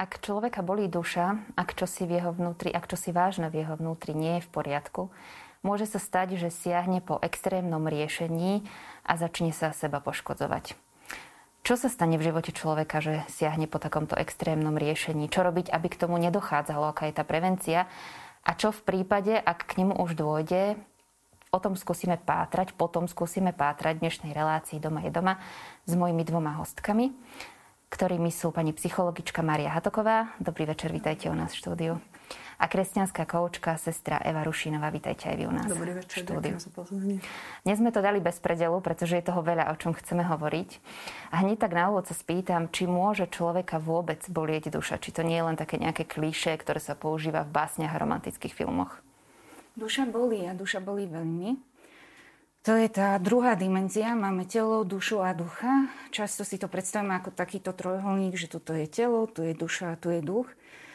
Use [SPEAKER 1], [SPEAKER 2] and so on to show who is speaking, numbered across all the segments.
[SPEAKER 1] Ak človeka bolí duša, ak čo si v jeho vnútri, ak čo si vážne v jeho vnútri nie je v poriadku, môže sa stať, že siahne po extrémnom riešení a začne sa seba poškodzovať. Čo sa stane v živote človeka, že siahne po takomto extrémnom riešení? Čo robiť, aby k tomu nedochádzalo? Aká je tá prevencia? A čo v prípade, ak k nemu už dôjde, o tom skúsime pátrať, potom skúsime pátrať v dnešnej relácii Doma je doma s mojimi dvoma hostkami, ktorými sú pani psychologička Maria Hatoková. Dobrý večer, vítajte u nás v štúdiu a kresťanská koučka sestra Eva Rušinová. Vítajte aj vy u nás.
[SPEAKER 2] Dobrý večer, ďakujem za pozvanie.
[SPEAKER 1] Dnes sme to dali bez predelu, pretože je toho veľa, o čom chceme hovoriť. A hneď tak na úvod sa spýtam, či môže človeka vôbec bolieť duša. Či to nie je len také nejaké klíše, ktoré sa používa v básniach a romantických filmoch.
[SPEAKER 3] Duša bolí a duša bolí veľmi. To je tá druhá dimenzia. Máme telo, dušu a ducha. Často si to predstavíme ako takýto trojuholník, že tuto je telo, tu je duša a tu je duch.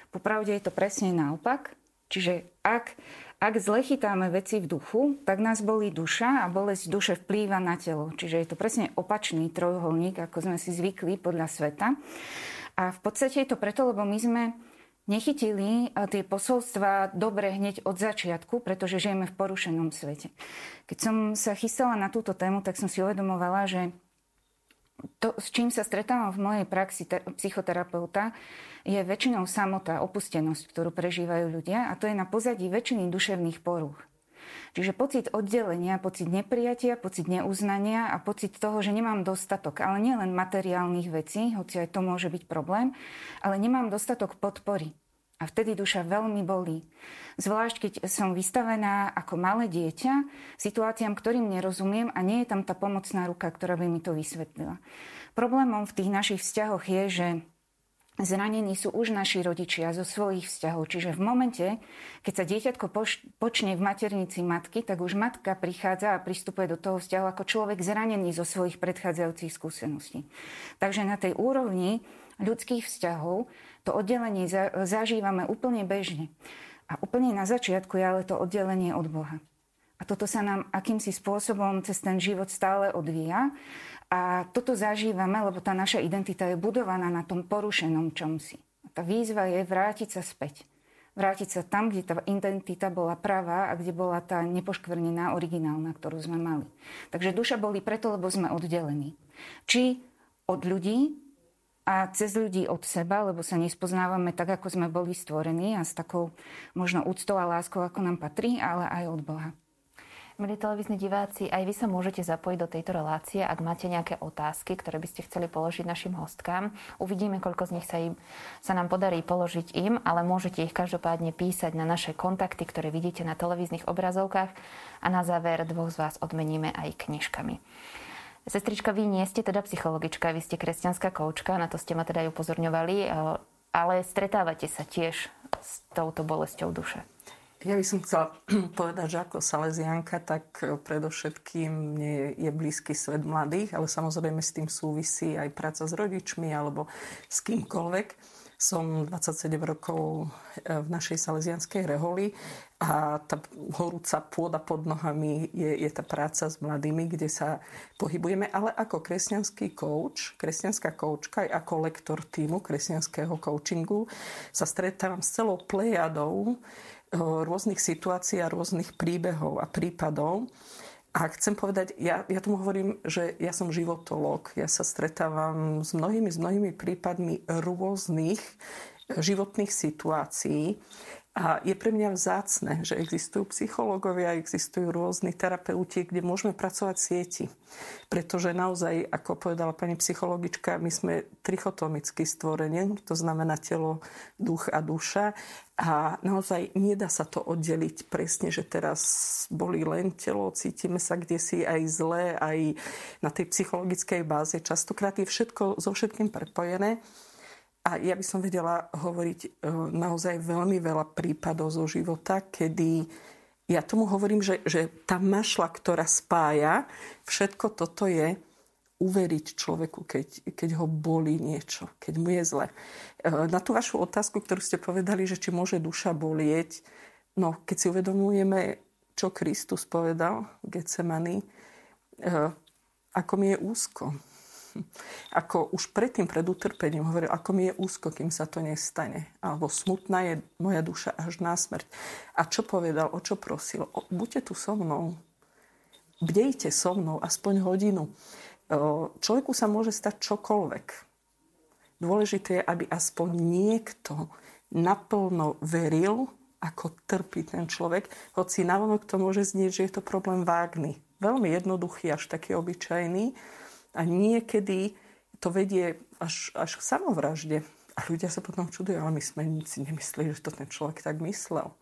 [SPEAKER 3] Popravde je to presne naopak. Čiže ak, ak zle chytáme veci v duchu, tak nás bolí duša a bolesť duše vplýva na telo. Čiže je to presne opačný trojuholník, ako sme si zvykli podľa sveta. A v podstate je to preto, lebo my sme nechytili tie posolstva dobre hneď od začiatku, pretože žijeme v porušenom svete. Keď som sa chystala na túto tému, tak som si uvedomovala, že to, s čím sa stretávam v mojej praxi psychoterapeuta, je väčšinou samota, opustenosť, ktorú prežívajú ľudia a to je na pozadí väčšiny duševných porúch. Čiže pocit oddelenia, pocit neprijatia, pocit neuznania a pocit toho, že nemám dostatok, ale nie len materiálnych vecí, hoci aj to môže byť problém, ale nemám dostatok podpory. A vtedy duša veľmi bolí. Zvlášť, keď som vystavená ako malé dieťa situáciám, ktorým nerozumiem a nie je tam tá pomocná ruka, ktorá by mi to vysvetlila. Problémom v tých našich vzťahoch je, že zranení sú už naši rodičia zo svojich vzťahov. Čiže v momente, keď sa dieťatko počne v maternici matky, tak už matka prichádza a pristupuje do toho vzťahu ako človek zranený zo svojich predchádzajúcich skúseností. Takže na tej úrovni ľudských vzťahov to oddelenie zažívame úplne bežne. A úplne na začiatku je ale to oddelenie od Boha. A toto sa nám akýmsi spôsobom cez ten život stále odvíja. A toto zažívame, lebo tá naša identita je budovaná na tom porušenom čomsi. A tá výzva je vrátiť sa späť. Vrátiť sa tam, kde tá identita bola pravá a kde bola tá nepoškvrnená originálna, ktorú sme mali. Takže duša boli preto, lebo sme oddelení. Či od ľudí a cez ľudí od seba, lebo sa nespoznávame tak, ako sme boli stvorení a s takou možno úctou a láskou, ako nám patrí, ale aj od Boha.
[SPEAKER 1] Milí televízni diváci, aj vy sa môžete zapojiť do tejto relácie, ak máte nejaké otázky, ktoré by ste chceli položiť našim hostkám. Uvidíme, koľko z nich sa, im, sa nám podarí položiť im, ale môžete ich každopádne písať na naše kontakty, ktoré vidíte na televíznych obrazovkách a na záver dvoch z vás odmeníme aj knižkami. Sestrička, vy nie ste teda psychologička, vy ste kresťanská koučka, na to ste ma teda aj upozorňovali, ale stretávate sa tiež s touto bolesťou duše.
[SPEAKER 2] Ja by som chcela povedať, že ako Salesianka, tak predovšetkým mne je blízky svet mladých, ale samozrejme s tým súvisí aj práca s rodičmi alebo s kýmkoľvek. Som 27 rokov e, v našej salesianskej reholi a tá horúca pôda pod nohami je, je tá práca s mladými, kde sa pohybujeme, ale ako kresťanský coach, kresťanská koučka aj ako lektor týmu kresťanského coachingu sa stretávam s celou plejadou rôznych situácií a rôznych príbehov a prípadov. A chcem povedať, ja, ja tomu hovorím, že ja som životolog. Ja sa stretávam s mnohými, s mnohými prípadmi rôznych životných situácií a je pre mňa vzácne, že existujú psychológovia, existujú rôzni terapeuti, kde môžeme pracovať v sieti. Pretože naozaj, ako povedala pani psychologička, my sme trichotomicky stvorenie, to znamená telo, duch a duša. A naozaj nedá sa to oddeliť presne, že teraz boli len telo, cítime sa kde si aj zle, aj na tej psychologickej báze. Častokrát je všetko so všetkým prepojené. A ja by som vedela hovoriť e, naozaj veľmi veľa prípadov zo života, kedy ja tomu hovorím, že, že tá mašla, ktorá spája, všetko toto je uveriť človeku, keď, keď ho bolí niečo, keď mu je zle. E, na tú vašu otázku, ktorú ste povedali, že či môže duša bolieť, no keď si uvedomujeme, čo Kristus povedal v Getsemani, e, ako mi je úzko, ako už predtým, pred utrpením hovoril, ako mi je úzko, kým sa to nestane. Alebo smutná je moja duša až na smrť. A čo povedal, o čo prosil? O, buďte tu so mnou. Bdejte so mnou aspoň hodinu. Človeku sa môže stať čokoľvek. Dôležité je, aby aspoň niekto naplno veril, ako trpí ten človek, hoci navonok to môže znieť, že je to problém vágny. Veľmi jednoduchý, až taký obyčajný. A niekedy to vedie až, až k samovražde. A ľudia sa potom čudujú, ale my sme si nemysleli, že to ten človek tak myslel.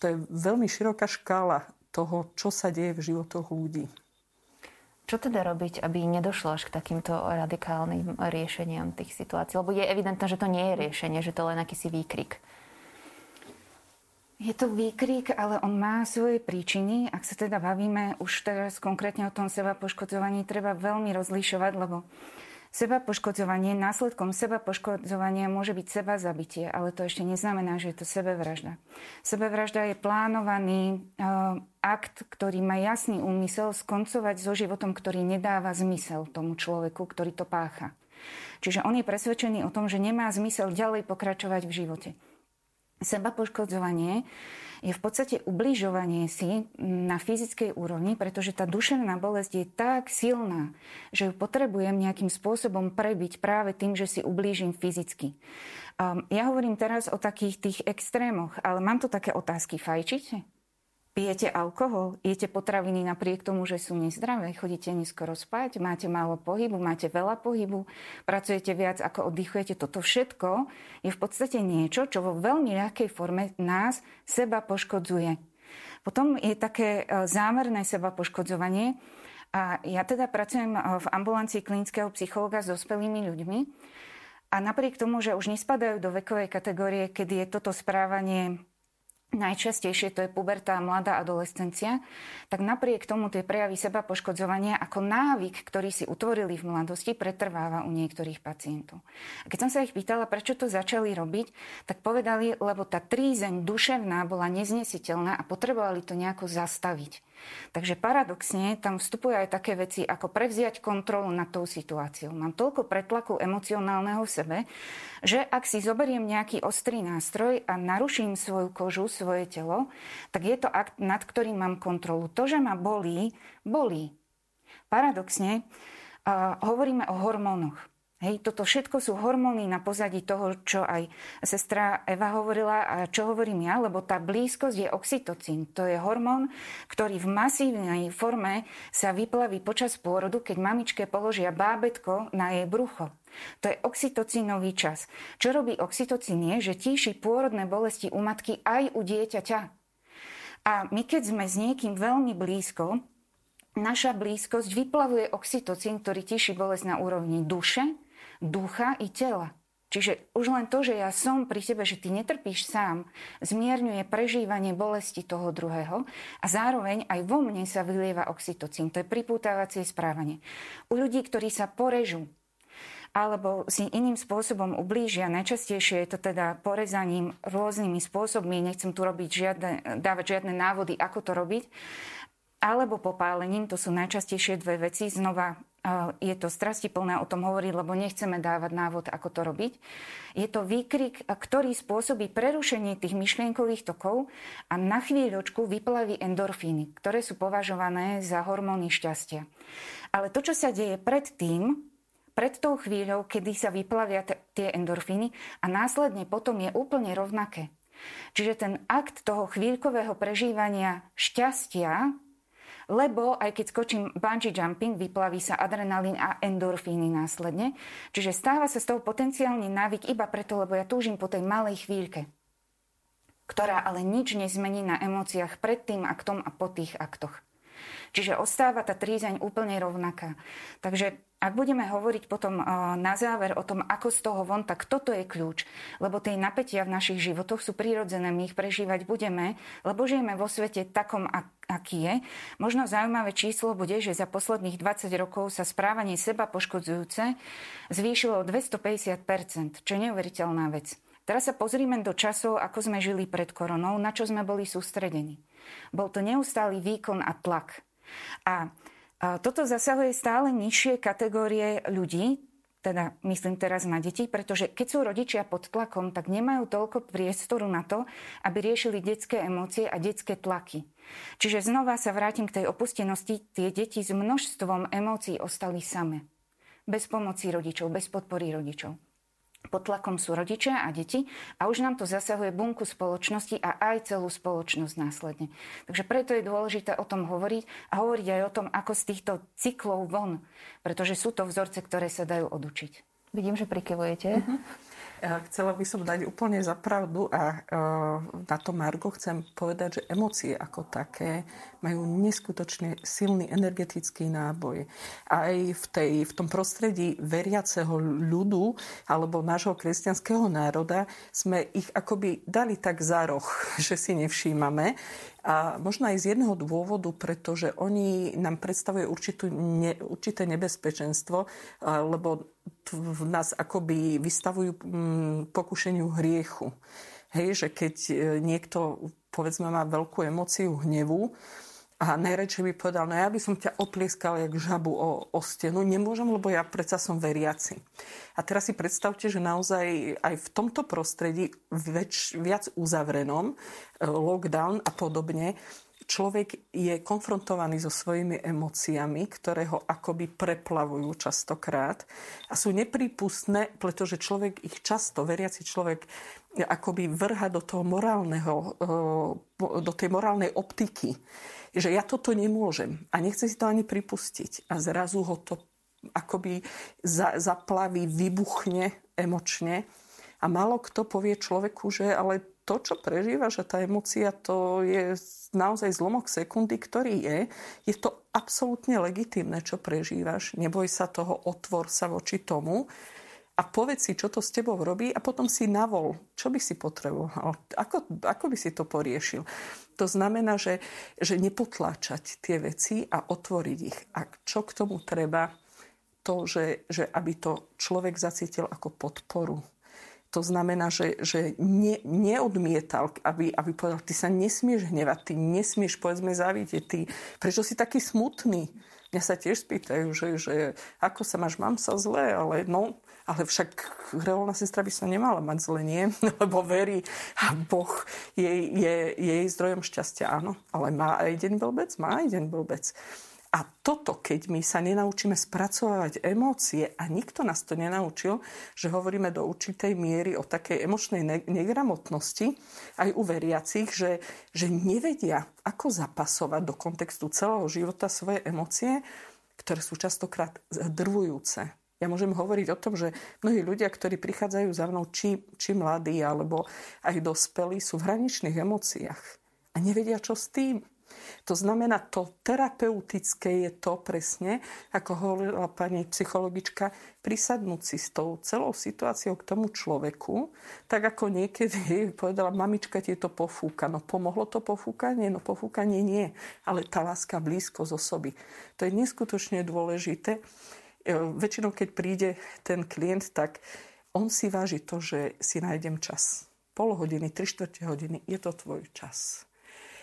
[SPEAKER 2] To je veľmi široká škála toho, čo sa deje v životoch ľudí.
[SPEAKER 1] Čo teda robiť, aby nedošlo až k takýmto radikálnym riešeniam tých situácií? Lebo je evidentné, že to nie je riešenie, že to len akýsi výkrik.
[SPEAKER 3] Je to výkrik, ale on má svoje príčiny. Ak sa teda bavíme už teraz konkrétne o tom seba poškodzovaní, treba veľmi rozlišovať, lebo Seba poškodzovanie, následkom seba poškodzovania môže byť seba zabitie, ale to ešte neznamená, že je to sebevražda. Sebevražda je plánovaný uh, akt, ktorý má jasný úmysel skoncovať so životom, ktorý nedáva zmysel tomu človeku, ktorý to pácha. Čiže on je presvedčený o tom, že nemá zmysel ďalej pokračovať v živote. Seba poškodzovanie je v podstate ubližovanie si na fyzickej úrovni, pretože tá duševná bolesť je tak silná, že ju potrebujem nejakým spôsobom prebiť práve tým, že si ublížim fyzicky. Um, ja hovorím teraz o takých tých extrémoch, ale mám tu také otázky. Fajčíte? Pijete alkohol, jete potraviny napriek tomu, že sú nezdravé, chodíte neskoro spať, máte málo pohybu, máte veľa pohybu, pracujete viac ako oddychujete. Toto všetko je v podstate niečo, čo vo veľmi ľahkej forme nás seba poškodzuje. Potom je také e, zámerné seba poškodzovanie. A ja teda pracujem e, v ambulancii klinického psychologa s dospelými ľuďmi. A napriek tomu, že už nespadajú do vekovej kategórie, kedy je toto správanie najčastejšie to je puberta a mladá adolescencia, tak napriek tomu tie prejavy seba poškodzovania ako návyk, ktorý si utvorili v mladosti, pretrváva u niektorých pacientov. A keď som sa ich pýtala, prečo to začali robiť, tak povedali, lebo tá trízeň duševná bola neznesiteľná a potrebovali to nejako zastaviť. Takže paradoxne tam vstupujú aj také veci, ako prevziať kontrolu nad tou situáciou. Mám toľko pretlaku emocionálneho v sebe, že ak si zoberiem nejaký ostrý nástroj a naruším svoju kožu, svoje telo, tak je to akt, nad ktorým mám kontrolu. To, že ma bolí, bolí. Paradoxne uh, hovoríme o hormónoch. Hej, toto všetko sú hormóny na pozadí toho, čo aj sestra Eva hovorila a čo hovorím ja, lebo tá blízkosť je oxytocín. To je hormón, ktorý v masívnej forme sa vyplaví počas pôrodu, keď mamičke položia bábetko na jej brucho. To je oxytocínový čas. Čo robí oxytocín je, že tíši pôrodné bolesti u matky aj u dieťaťa. A my keď sme s niekým veľmi blízko, naša blízkosť vyplavuje oxytocín, ktorý tíši bolesť na úrovni duše, ducha i tela. Čiže už len to, že ja som pri tebe, že ty netrpíš sám, zmierňuje prežívanie bolesti toho druhého a zároveň aj vo mne sa vylieva oxytocín. To je pripútávacie správanie. U ľudí, ktorí sa porežú, alebo si iným spôsobom ublížia. Najčastejšie je to teda porezaním rôznymi spôsobmi. Nechcem tu robiť žiadne, dávať žiadne návody, ako to robiť. Alebo popálením, to sú najčastejšie dve veci. Znova je to strastiplné o tom hovoriť, lebo nechceme dávať návod, ako to robiť. Je to výkrik, ktorý spôsobí prerušenie tých myšlienkových tokov a na chvíľočku vyplaví endorfíny, ktoré sú považované za hormóny šťastia. Ale to, čo sa deje predtým, pred tou chvíľou, kedy sa vyplavia t- tie endorfíny a následne potom je úplne rovnaké. Čiže ten akt toho chvíľkového prežívania šťastia lebo aj keď skočím bungee jumping, vyplaví sa adrenalín a endorfíny následne. Čiže stáva sa z toho potenciálny návyk iba preto, lebo ja túžim po tej malej chvíľke ktorá ale nič nezmení na emóciách pred tým aktom a po tých aktoch. Čiže ostáva tá trízeň úplne rovnaká. Takže ak budeme hovoriť potom na záver o tom, ako z toho von, tak toto je kľúč. Lebo tie napätia v našich životoch sú prirodzené, my ich prežívať budeme, lebo žijeme vo svete takom, aký je. Možno zaujímavé číslo bude, že za posledných 20 rokov sa správanie seba poškodzujúce zvýšilo o 250%, čo je neuveriteľná vec. Teraz sa pozrime do časov, ako sme žili pred koronou, na čo sme boli sústredení. Bol to neustály výkon a tlak. A Toto zasahuje stále nižšie kategórie ľudí, teda myslím teraz na deti, pretože keď sú rodičia pod tlakom, tak nemajú toľko priestoru na to, aby riešili detské emócie a detské tlaky. Čiže znova sa vrátim k tej opustenosti. Tie deti s množstvom emócií ostali same. Bez pomoci rodičov, bez podpory rodičov. Pod tlakom sú rodičia a deti a už nám to zasahuje bunku spoločnosti a aj celú spoločnosť následne. Takže preto je dôležité o tom hovoriť a hovoriť aj o tom, ako z týchto cyklov von, pretože sú to vzorce, ktoré sa dajú odučiť.
[SPEAKER 1] Vidím, že prikyvujete. Uh-huh.
[SPEAKER 2] Chcela by som dať úplne za pravdu a e, na to Margo chcem povedať, že emócie ako také majú neskutočne silný energetický náboj. Aj v, tej, v tom prostredí veriaceho ľudu alebo nášho kresťanského národa sme ich akoby dali tak za roh, že si nevšímame. A možno aj z jedného dôvodu, pretože oni nám predstavujú určitú ne, určité nebezpečenstvo, lebo nás akoby vystavujú pokušeniu hriechu. Hej, že keď e, niekto, povedzme, má veľkú emóciu hnevu, a najradšej by povedal, no ja by som ťa oplieskal jak žabu o, o stenu. Nemôžem, lebo ja predsa som veriaci. A teraz si predstavte, že naozaj aj v tomto prostredí väč, viac uzavrenom, e, lockdown a podobne, človek je konfrontovaný so svojimi emóciami, ktoré ho akoby preplavujú častokrát a sú neprípustné, pretože človek ich často, veriaci človek, akoby vrha do toho morálneho, eh, do tej morálnej optiky, že ja toto nemôžem a nechce si to ani pripustiť. A zrazu ho to akoby zaplaví, vybuchne emočne. A málo kto povie človeku, že ale to, čo prežíva, že tá emocia to je naozaj zlomok sekundy, ktorý je, je to absolútne legitimné, čo prežívaš. Neboj sa toho, otvor sa voči tomu a povedz si, čo to s tebou robí a potom si navol, čo by si potreboval, ako, ako by si to poriešil. To znamená, že, že nepotláčať tie veci a otvoriť ich. A čo k tomu treba? To, že, že aby to človek zacítil ako podporu to znamená, že, že ne, neodmietal, aby, aby povedal, ty sa nesmieš hnevať, ty nesmieš, povedzme, závidieť, ty, prečo si taký smutný? Mňa sa tiež spýtajú, že, že ako sa máš, mám sa zle, ale no, ale však reálna sestra by sa nemala mať zle, nie? Lebo verí a Boh je, je, je jej zdrojom šťastia, áno. Ale má aj deň blbec? Má aj deň blbec. A toto, keď my sa nenaučíme spracovať emócie, a nikto nás to nenaučil, že hovoríme do určitej miery o takej emočnej negramotnosti, aj u veriacich, že, že nevedia, ako zapasovať do kontextu celého života svoje emócie, ktoré sú častokrát drvujúce. Ja môžem hovoriť o tom, že mnohí ľudia, ktorí prichádzajú za mnou, či, či mladí, alebo aj dospelí, sú v hraničných emóciách a nevedia, čo s tým. To znamená, to terapeutické je to presne, ako hovorila pani psychologička, prisadnúť si s tou celou situáciou k tomu človeku, tak ako niekedy povedala, mamička ti to pofúka. No pomohlo to pofúkanie? No pofúkanie nie, ale tá láska, blízko z osoby. To je neskutočne dôležité. E, väčšinou, keď príde ten klient, tak on si váži to, že si nájdem čas. Pol hodiny, tri štvrte hodiny, je to tvoj čas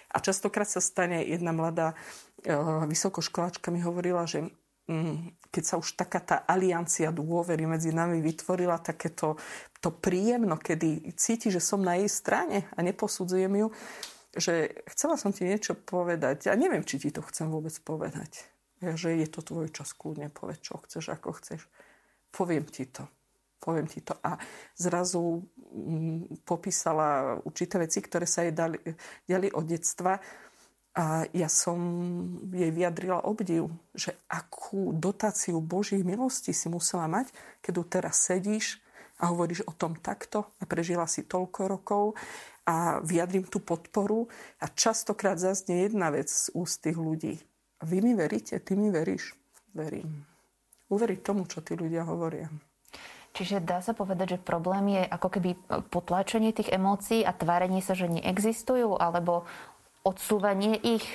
[SPEAKER 2] a častokrát sa stane jedna mladá e, vysokoškoláčka mi hovorila, že mm, keď sa už taká tá aliancia dôvery medzi nami vytvorila, takéto to príjemno, kedy cíti, že som na jej strane a neposudzujem ju, že chcela som ti niečo povedať a neviem, či ti to chcem vôbec povedať. Ja, že je to tvoj čas, kľudne povedz, čo chceš, ako chceš. Poviem ti to poviem ti to. A zrazu mm, popísala určité veci, ktoré sa jej dali, diali od detstva. A ja som jej vyjadrila obdiv, že akú dotáciu Božích milostí si musela mať, keď tu teraz sedíš a hovoríš o tom takto a prežila si toľko rokov a vyjadrím tú podporu a častokrát zaznie jedna vec z úst tých ľudí. Vy mi veríte? Ty mi veríš? Verím. Uveriť tomu, čo tí ľudia hovoria.
[SPEAKER 1] Čiže dá sa povedať, že problém je ako keby potláčanie tých emócií a tvárenie sa, že neexistujú, alebo odsúvanie ich?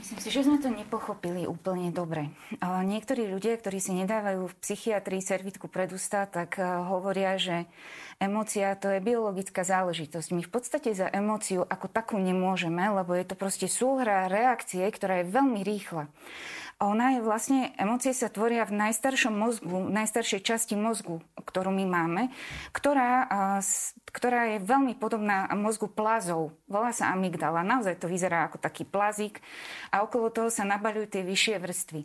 [SPEAKER 3] Myslím si, že sme to nepochopili úplne dobre. Niektorí ľudia, ktorí si nedávajú v psychiatrii servitku pred ústa, tak eh, hovoria, že emócia to je biologická záležitosť. My v podstate za emóciu ako takú nemôžeme, lebo je to proste súhra reakcie, ktorá je veľmi rýchla. Ona je vlastne, emócie sa tvoria v najstaršom mozgu, najstaršej časti mozgu, ktorú my máme, ktorá, ktorá je veľmi podobná mozgu plazov. Volá sa amygdala. Naozaj to vyzerá ako taký plazík a okolo toho sa nabaľujú tie vyššie vrstvy.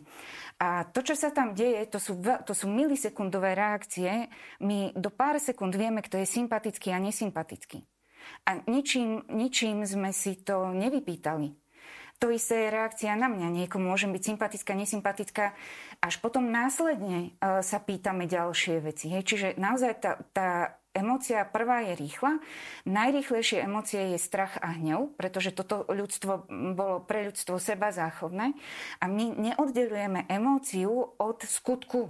[SPEAKER 3] A to, čo sa tam deje, to sú, to sú milisekundové reakcie. My do pár sekúnd vieme, kto je sympatický a nesympatický. A ničím, ničím sme si to nevypýtali. To isté je reakcia na mňa. Niekomu môžem byť sympatická, nesympatická. Až potom následne e, sa pýtame ďalšie veci. Hej. Čiže naozaj tá, tá emócia prvá je rýchla. Najrýchlejšie emócie je strach a hnev, pretože toto ľudstvo bolo pre ľudstvo seba záchovné. A my neoddelujeme emóciu od skutku.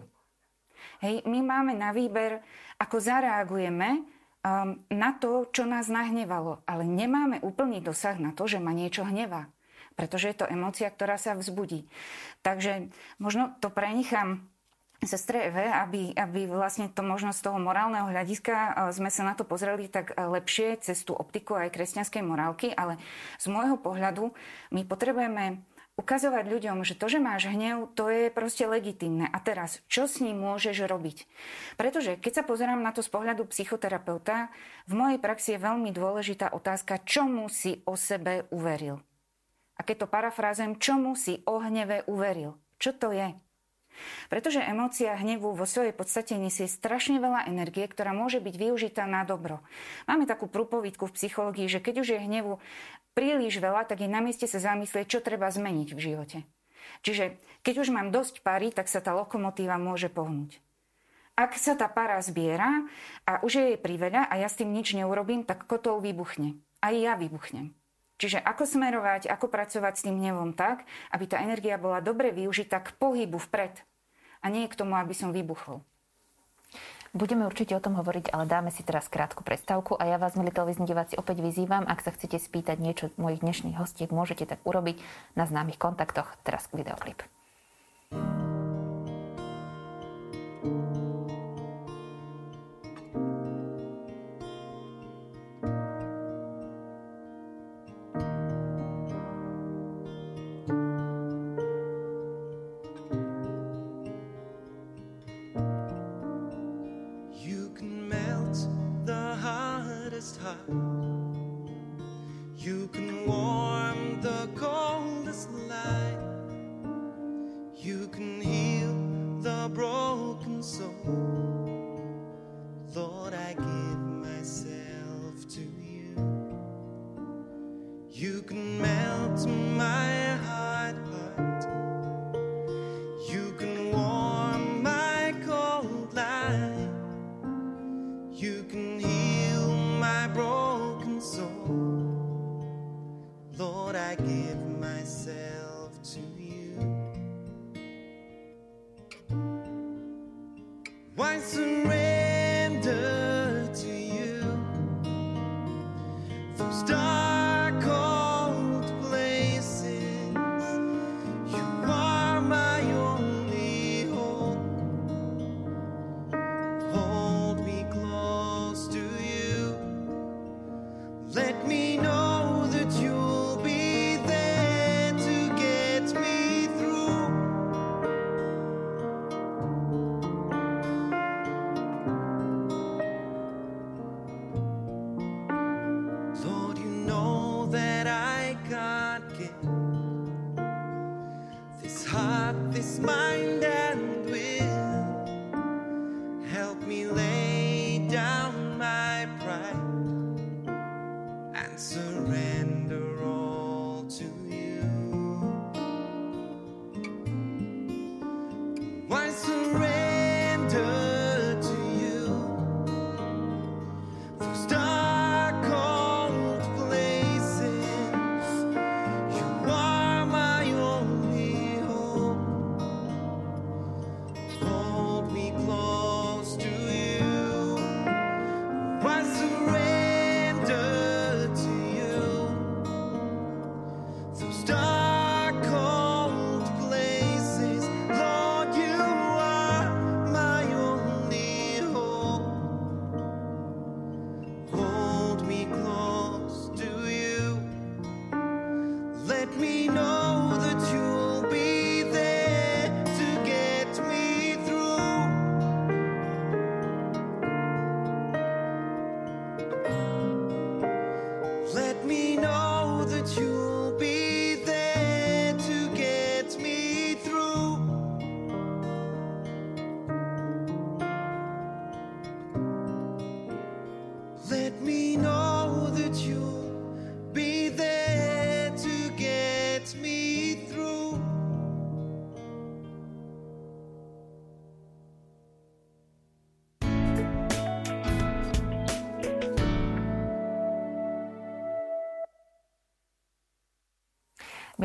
[SPEAKER 3] Hej, my máme na výber, ako zareagujeme um, na to, čo nás nahnevalo. Ale nemáme úplný dosah na to, že ma niečo hnevá pretože je to emócia, ktorá sa vzbudí. Takže možno to prenechám sestre Eve, aby, aby vlastne to možno z toho morálneho hľadiska e, sme sa na to pozreli tak lepšie cez tú optiku aj kresťanskej morálky, ale z môjho pohľadu my potrebujeme ukazovať ľuďom, že to, že máš hnev, to je proste legitimné. A teraz, čo s ním môžeš robiť? Pretože keď sa pozerám na to z pohľadu psychoterapeuta, v mojej praxi je veľmi dôležitá otázka, čomu si o sebe uveril. A keď to parafrázem, čomu si o hneve uveril? Čo to je? Pretože emócia hnevu vo svojej podstate nesie strašne veľa energie, ktorá môže byť využitá na dobro. Máme takú prúpovidku v psychológii, že keď už je hnevu príliš veľa, tak je na mieste sa zamyslieť, čo treba zmeniť v živote. Čiže keď už mám dosť pary, tak sa tá lokomotíva môže pohnúť. Ak sa tá para zbiera a už je jej priveľa a ja s tým nič neurobím, tak kotol vybuchne. Aj ja vybuchnem. Čiže ako smerovať, ako pracovať s tým hnevom tak, aby tá energia bola dobre využitá k pohybu vpred a nie k tomu, aby som vybuchol.
[SPEAKER 4] Budeme určite o tom hovoriť, ale dáme si teraz krátku predstavku a ja vás, milí televízni diváci, opäť vyzývam, ak sa chcete spýtať niečo mojich dnešných hostiek, môžete tak urobiť na známych kontaktoch. Teraz videoklip.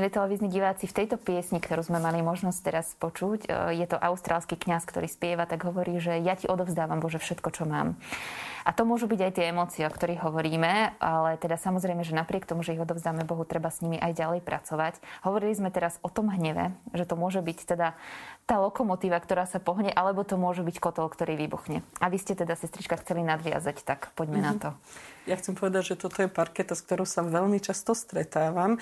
[SPEAKER 1] Milí televízni diváci, v tejto piesni, ktorú sme mali možnosť teraz počuť, e, je to austrálsky kňaz, ktorý spieva, tak hovorí, že ja ti odovzdávam, Bože, všetko, čo mám. A to môžu byť aj tie emócie, o ktorých hovoríme, ale teda samozrejme, že napriek tomu, že ich odovzdáme Bohu, treba s nimi aj ďalej pracovať. Hovorili sme teraz o tom hneve, že to môže byť teda tá lokomotíva, ktorá sa pohne, alebo to môže byť kotol, ktorý vybuchne. A vy ste teda, sestrička, chceli nadviazať, tak poďme mm-hmm. na mhm. to.
[SPEAKER 2] Ja chcem povedať, že toto je parketa, s ktorou sa veľmi často stretávam,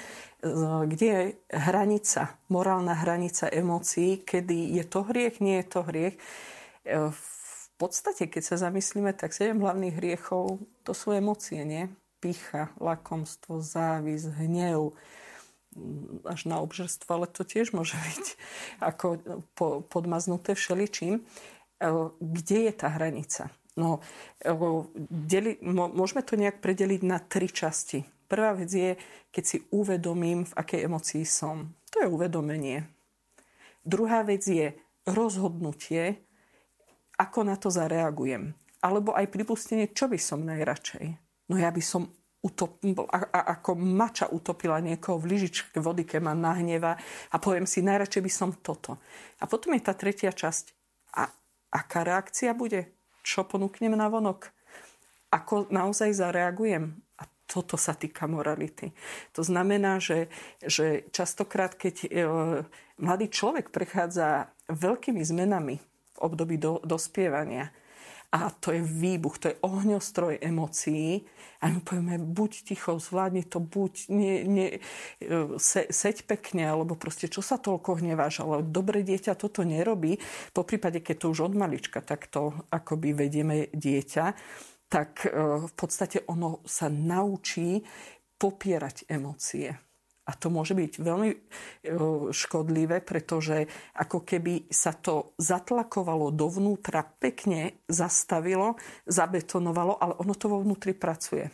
[SPEAKER 2] kde je hranica, morálna hranica emócií, kedy je to hriech, nie je to hriech. E, v podstate, keď sa zamyslíme, tak sedem hlavných hriechov, to sú emócie, nie? Picha, lakomstvo, závis, hnev, až na obžerstvo, ale to tiež môže byť ako podmaznuté všeličím. E, kde je tá hranica? No, deli, môžeme to nejak predeliť na tri časti. Prvá vec je, keď si uvedomím, v akej emocii som. To je uvedomenie. Druhá vec je rozhodnutie, ako na to zareagujem. Alebo aj pripustenie, čo by som najradšej. No ja by som utop, a, a, ako mača utopila niekoho v lyžičke vody, keď ma nahneva a poviem si, najradšej by som toto. A potom je tá tretia časť. A aká reakcia bude? čo ponúknem na vonok, ako naozaj zareagujem. A toto sa týka morality. To znamená, že, že častokrát, keď e, mladý človek prechádza veľkými zmenami období do, dospievania, a to je výbuch, to je ohňostroj emócií. A my povieme, buď ticho, zvládni to, buď nie, nie, se, seď pekne, alebo proste čo sa toľko hneváš, ale dobre dieťa toto nerobí. Po prípade, keď to už od malička takto akoby vedieme dieťa, tak e, v podstate ono sa naučí popierať emócie. A to môže byť veľmi e, škodlivé, pretože ako keby sa to zatlakovalo dovnútra, pekne zastavilo, zabetonovalo, ale ono to vo vnútri pracuje.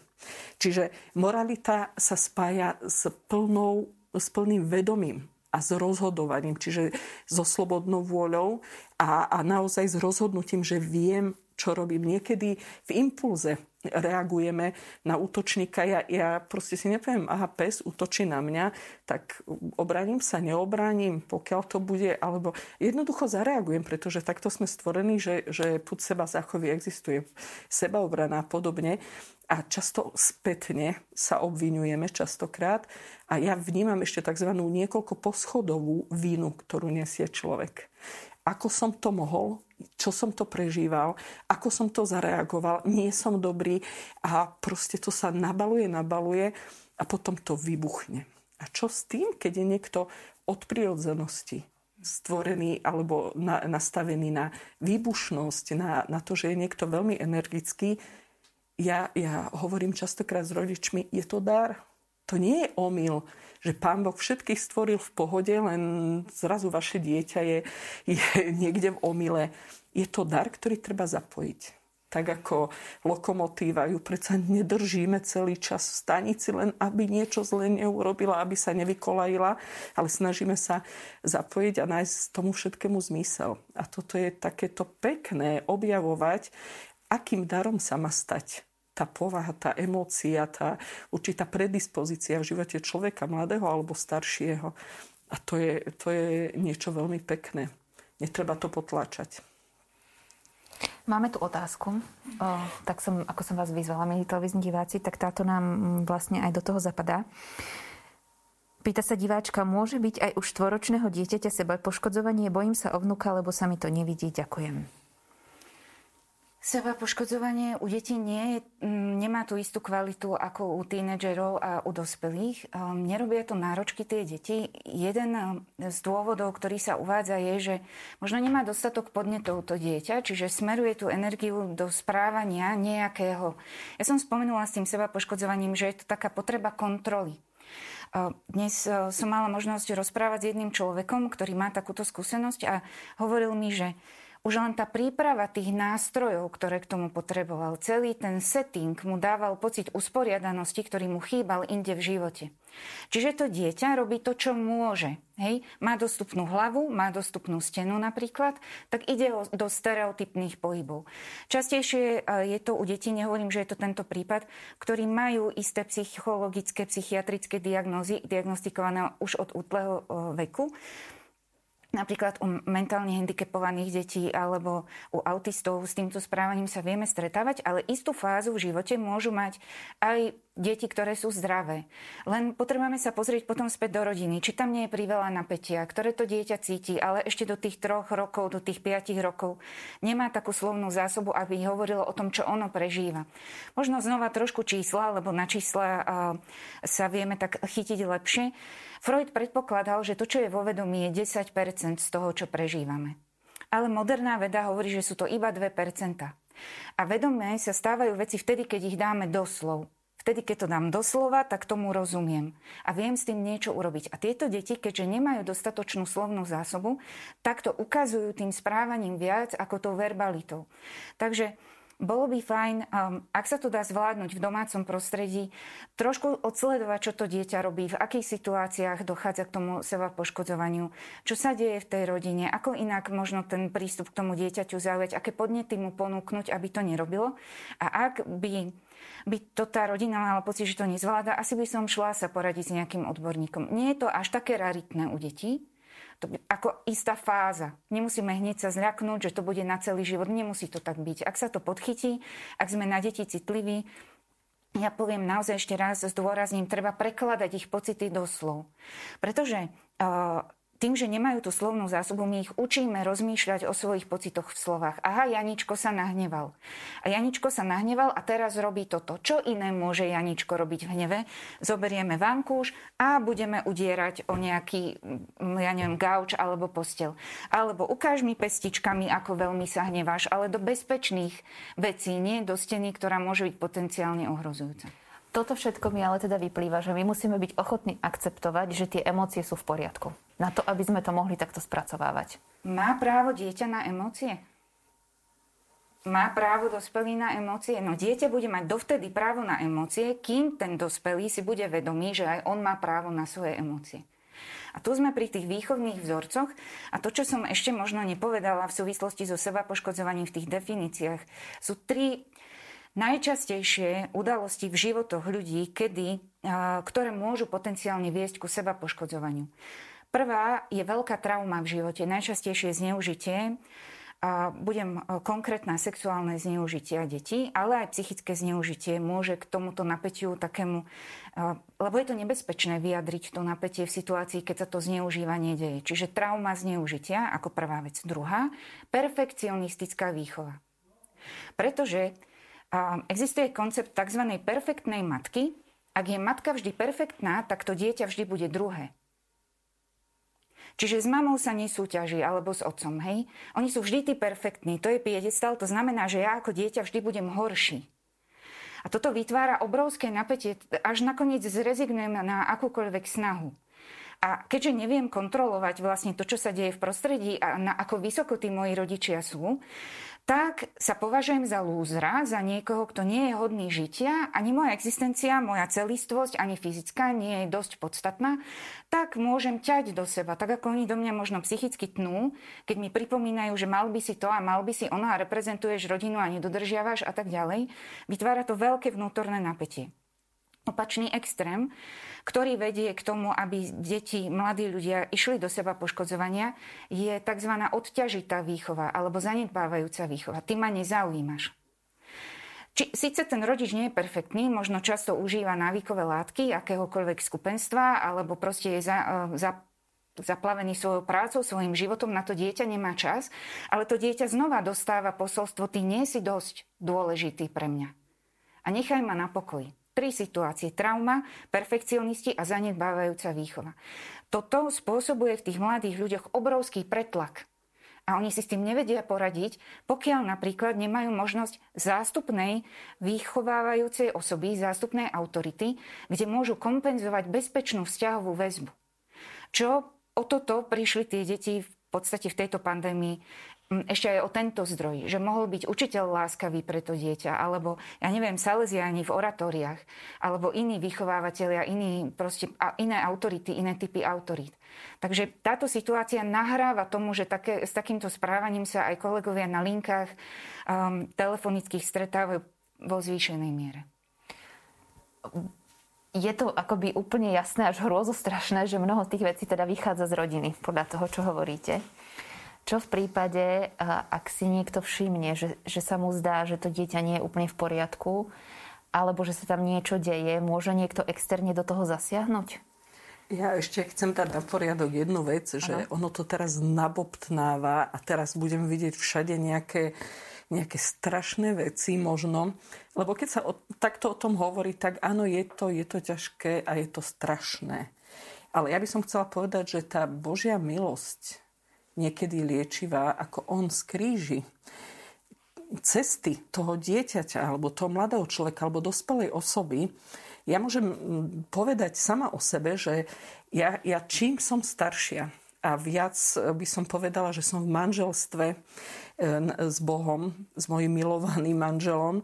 [SPEAKER 2] Čiže moralita sa spája s, plnou, s plným vedomím a s rozhodovaním, čiže so slobodnou vôľou a, a naozaj s rozhodnutím, že viem, čo robím. Niekedy v impulze reagujeme na útočníka. Ja, ja proste si nepoviem, aha, pes útočí na mňa, tak obraním sa, neobraním, pokiaľ to bude, alebo jednoducho zareagujem, pretože takto sme stvorení, že, že put seba zachovy existuje. Sebaobrana a podobne. A často spätne sa obvinujeme častokrát a ja vnímam ešte tzv. niekoľko poschodovú vínu, ktorú nesie človek ako som to mohol, čo som to prežíval, ako som to zareagoval, nie som dobrý a proste to sa nabaluje, nabaluje a potom to vybuchne. A čo s tým, keď je niekto od prírodzenosti stvorený alebo na, nastavený na výbušnosť, na, na to, že je niekto veľmi energický, ja, ja hovorím častokrát s rodičmi, je to dar. To nie je omyl že pán Boh všetkých stvoril v pohode, len zrazu vaše dieťa je, je niekde v omyle. Je to dar, ktorý treba zapojiť tak ako lokomotíva ju predsa nedržíme celý čas v stanici, len aby niečo zle neurobila, aby sa nevykolajila, ale snažíme sa zapojiť a nájsť tomu všetkému zmysel. A toto je takéto pekné objavovať, akým darom sa má stať tá povaha, tá emócia, tá určitá predispozícia v živote človeka, mladého alebo staršieho. A to je, to je niečo veľmi pekné. Netreba to potláčať.
[SPEAKER 1] Máme tu otázku. O, tak som, ako som vás vyzvala, milí televízni diváci, tak táto nám vlastne aj do toho zapadá. Pýta sa diváčka, môže byť aj u štvoročného dieťaťa seba poškodzovanie? Bojím sa o vnuka, lebo sa mi to nevidí. Ďakujem.
[SPEAKER 3] Seba poškodzovanie u detí nie, mm, nemá tú istú kvalitu ako u tínedžerov a u dospelých. Um, nerobia to náročky tie deti. Jeden um, z dôvodov, ktorý sa uvádza, je, že možno nemá dostatok podnetov to dieťa, čiže smeruje tú energiu do správania nejakého. Ja som spomenula s tým seba poškodzovaním, že je to taká potreba kontroly. Uh, dnes som mala možnosť rozprávať s jedným človekom, ktorý má takúto skúsenosť a hovoril mi, že už len tá príprava tých nástrojov, ktoré k tomu potreboval, celý ten setting mu dával pocit usporiadanosti, ktorý mu chýbal inde v živote. Čiže to dieťa robí to, čo môže. Hej? Má dostupnú hlavu, má dostupnú stenu napríklad, tak ide do stereotypných pohybov. Častejšie e, je to u detí, nehovorím, že je to tento prípad, ktorí majú isté psychologické, psychiatrické diagnózy diagnostikované už od útleho e, veku Napríklad u mentálne handicapovaných detí alebo u autistov s týmto správaním sa vieme stretávať, ale istú fázu v živote môžu mať aj deti, ktoré sú zdravé. Len potrebujeme sa pozrieť potom späť do rodiny, či tam nie je priveľa napätia, ktoré to dieťa cíti, ale ešte do tých troch rokov, do tých piatich rokov nemá takú slovnú zásobu, aby hovorilo o tom, čo ono prežíva. Možno znova trošku čísla, lebo na čísla sa vieme tak chytiť lepšie. Freud predpokladal, že to, čo je vo vedomí, je 10% z toho, čo prežívame. Ale moderná veda hovorí, že sú to iba 2%. A vedomé sa stávajú veci vtedy, keď ich dáme doslov. Vtedy, keď to dám doslova, tak tomu rozumiem a viem s tým niečo urobiť. A tieto deti, keďže nemajú dostatočnú slovnú zásobu, tak to ukazujú tým správaním viac ako tou verbalitou. Takže bolo by fajn, um, ak sa to dá zvládnuť v domácom prostredí, trošku odsledovať, čo to dieťa robí, v akých situáciách dochádza k tomu seba poškodzovaniu, čo sa deje v tej rodine, ako inak možno ten prístup k tomu dieťaťu zaujať, aké podnety mu ponúknuť, aby to nerobilo. A ak by by to tá rodina mala pocit, že to nezvláda, asi by som šla sa poradiť s nejakým odborníkom. Nie je to až také raritné u detí, to ako istá fáza. Nemusíme hneď sa zľaknúť, že to bude na celý život. Nemusí to tak byť. Ak sa to podchytí, ak sme na deti citliví, ja poviem naozaj ešte raz, zdôrazním, treba prekladať ich pocity do slov. Pretože uh, tým, že nemajú tú slovnú zásobu, my ich učíme rozmýšľať o svojich pocitoch v slovách. Aha, Janičko sa nahneval. A Janičko sa nahneval a teraz robí toto. Čo iné môže Janičko robiť v hneve? Zoberieme vankúš a budeme udierať o nejaký, mm, ja neviem, gauč alebo postel. Alebo ukáž mi pestičkami, ako veľmi sa hneváš, ale do bezpečných vecí, nie do steny, ktorá môže byť potenciálne ohrozujúca.
[SPEAKER 1] Toto všetko mi ale teda vyplýva, že my musíme byť ochotní akceptovať, že tie emócie sú v poriadku. Na to, aby sme to mohli takto spracovávať.
[SPEAKER 3] Má právo dieťa na emócie? Má právo dospelý na emócie? No dieťa bude mať dovtedy právo na emócie, kým ten dospelý si bude vedomý, že aj on má právo na svoje emócie. A tu sme pri tých výchovných vzorcoch a to, čo som ešte možno nepovedala v súvislosti so seba poškodzovaním v tých definíciách, sú tri najčastejšie udalosti v životoch ľudí, kedy, ktoré môžu potenciálne viesť ku seba poškodzovaniu. Prvá je veľká trauma v živote, najčastejšie zneužitie, budem konkrétna sexuálne zneužitie detí, ale aj psychické zneužitie môže k tomuto napätiu takému, lebo je to nebezpečné vyjadriť to napätie v situácii, keď sa to zneužívanie deje. Čiže trauma zneužitia ako prvá vec. Druhá, perfekcionistická výchova. Pretože existuje koncept tzv. perfektnej matky. Ak je matka vždy perfektná, tak to dieťa vždy bude druhé. Čiže s mamou sa nesúťaží, alebo s otcom, hej? Oni sú vždy tí perfektní, to je piedestal, to znamená, že ja ako dieťa vždy budem horší. A toto vytvára obrovské napätie, až nakoniec zrezignujem na akúkoľvek snahu. A keďže neviem kontrolovať vlastne to, čo sa deje v prostredí a na ako vysoko tí moji rodičia sú, tak sa považujem za lúzra, za niekoho, kto nie je hodný žitia, ani moja existencia, moja celistvosť, ani fyzická nie je dosť podstatná, tak môžem ťať do seba, tak ako oni do mňa možno psychicky tnú, keď mi pripomínajú, že mal by si to a mal by si ono a reprezentuješ rodinu a nedodržiavaš a tak ďalej, vytvára to veľké vnútorné napätie. Opačný extrém ktorý vedie k tomu, aby deti, mladí ľudia išli do seba poškodzovania, je tzv. odťažitá výchova alebo zanedbávajúca výchova. Ty ma nezaujímaš. Či, síce ten rodič nie je perfektný, možno často užíva návykové látky akéhokoľvek skupenstva, alebo proste je za, e, za, zaplavený svojou prácou, svojim životom, na to dieťa nemá čas, ale to dieťa znova dostáva posolstvo, ty nie si dosť dôležitý pre mňa. A nechaj ma na pokoji. Tri situácie. Trauma, perfekcionisti a zanedbávajúca výchova. Toto spôsobuje v tých mladých ľuďoch obrovský pretlak. A oni si s tým nevedia poradiť, pokiaľ napríklad nemajú možnosť zástupnej vychovávajúcej osoby, zástupnej autority, kde môžu kompenzovať bezpečnú vzťahovú väzbu. Čo o toto prišli tie deti v podstate v tejto pandémii ešte aj o tento zdroj, že mohol byť učiteľ láskavý pre to dieťa, alebo, ja neviem, saleziani v oratóriách, alebo iní vychovávateľia, iní, proste, iné autority, iné typy autorít. Takže táto situácia nahráva tomu, že také, s takýmto správaním sa aj kolegovia na linkách um, telefonických stretávajú vo zvýšenej miere.
[SPEAKER 1] Je to akoby úplne jasné, až hrozostrašné, že mnoho tých vecí teda vychádza z rodiny, podľa toho, čo hovoríte. Čo v prípade, ak si niekto všimne, že, že sa mu zdá, že to dieťa nie je úplne v poriadku, alebo že sa tam niečo deje, môže niekto externe do toho zasiahnuť?
[SPEAKER 2] Ja ešte chcem dať na poriadok jednu vec, že ono to teraz nabobtnáva a teraz budem vidieť všade nejaké, nejaké strašné veci možno. Lebo keď sa o, takto o tom hovorí, tak áno, je to, je to ťažké a je to strašné. Ale ja by som chcela povedať, že tá Božia milosť niekedy liečivá, ako on skríži cesty toho dieťaťa alebo toho mladého človeka alebo dospelej osoby, ja môžem povedať sama o sebe, že ja, ja čím som staršia a viac by som povedala, že som v manželstve e, s Bohom, s mojim milovaným manželom, e,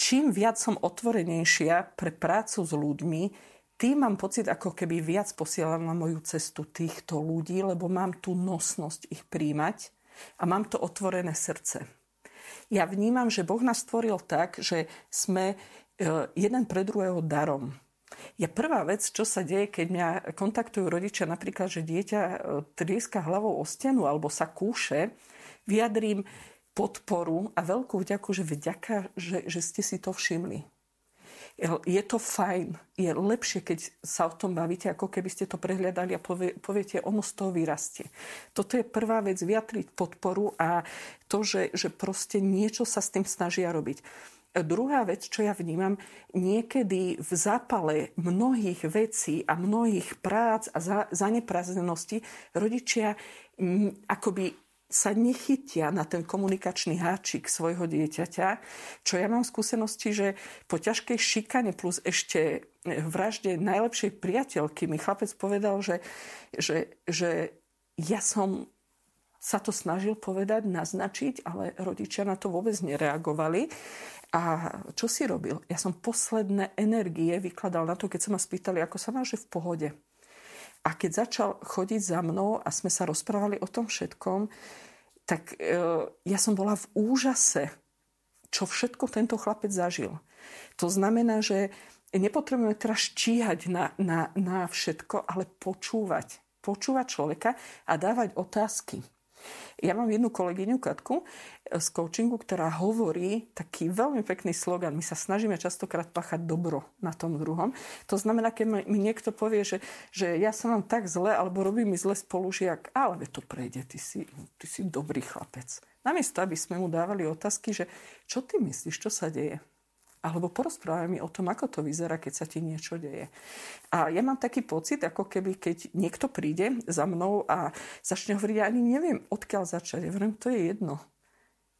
[SPEAKER 2] čím viac som otvorenejšia pre prácu s ľuďmi, tým mám pocit, ako keby viac posielam na moju cestu týchto ľudí, lebo mám tú nosnosť ich príjmať a mám to otvorené srdce. Ja vnímam, že Boh nás stvoril tak, že sme e, jeden pre druhého darom. Ja prvá vec, čo sa deje, keď mňa kontaktujú rodičia, napríklad, že dieťa e, trieska hlavou o stenu alebo sa kúše, vyjadrím podporu a veľkú vďaku, že vďaka, že, že ste si to všimli je to fajn. Je lepšie, keď sa o tom bavíte, ako keby ste to prehľadali a povie, poviete, ono z toho vyrastie. Toto je prvá vec, vyjatriť podporu a to, že, že proste niečo sa s tým snažia robiť. Druhá vec, čo ja vnímam, niekedy v zápale mnohých vecí a mnohých prác a zaneprázdnenosti rodičia akoby sa nechytia na ten komunikačný háčik svojho dieťaťa, čo ja mám skúsenosti, že po ťažkej šikane plus ešte vražde najlepšej priateľky mi chlapec povedal, že, že, že ja som sa to snažil povedať, naznačiť, ale rodičia na to vôbec nereagovali. A čo si robil? Ja som posledné energie vykladal na to, keď sa ma spýtali, ako sa máš, že v pohode. A keď začal chodiť za mnou a sme sa rozprávali o tom všetkom, tak e, ja som bola v úžase, čo všetko tento chlapec zažil. To znamená, že nepotrebujeme teraz číhať na, na, na všetko, ale počúvať. Počúvať človeka a dávať otázky. Ja mám jednu kolegyňu Katku eh, z coachingu, ktorá hovorí taký veľmi pekný slogan. My sa snažíme častokrát páchať dobro na tom druhom. To znamená, keď mi niekto povie, že, že ja sa mám tak zle, alebo robí mi zle spolužiak, ale to prejde, ty si, ty si dobrý chlapec. Namiesto, aby sme mu dávali otázky, že čo ty myslíš, čo sa deje? Alebo porozprávaj mi o tom, ako to vyzerá, keď sa ti niečo deje. A ja mám taký pocit, ako keby, keď niekto príde za mnou a začne hovoriť, ja ani neviem, odkiaľ začať. Ja hovorím, to je jedno.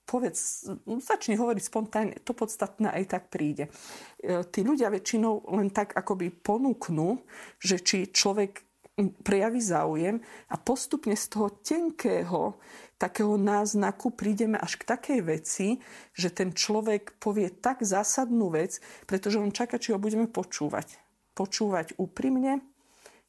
[SPEAKER 2] Povedz, začni hovoriť spontánne, to podstatné aj tak príde. E, tí ľudia väčšinou len tak akoby ponúknú, že či človek prejaví záujem a postupne z toho tenkého takého náznaku prídeme až k takej veci, že ten človek povie tak zásadnú vec, pretože on čaká, či ho budeme počúvať. Počúvať úprimne,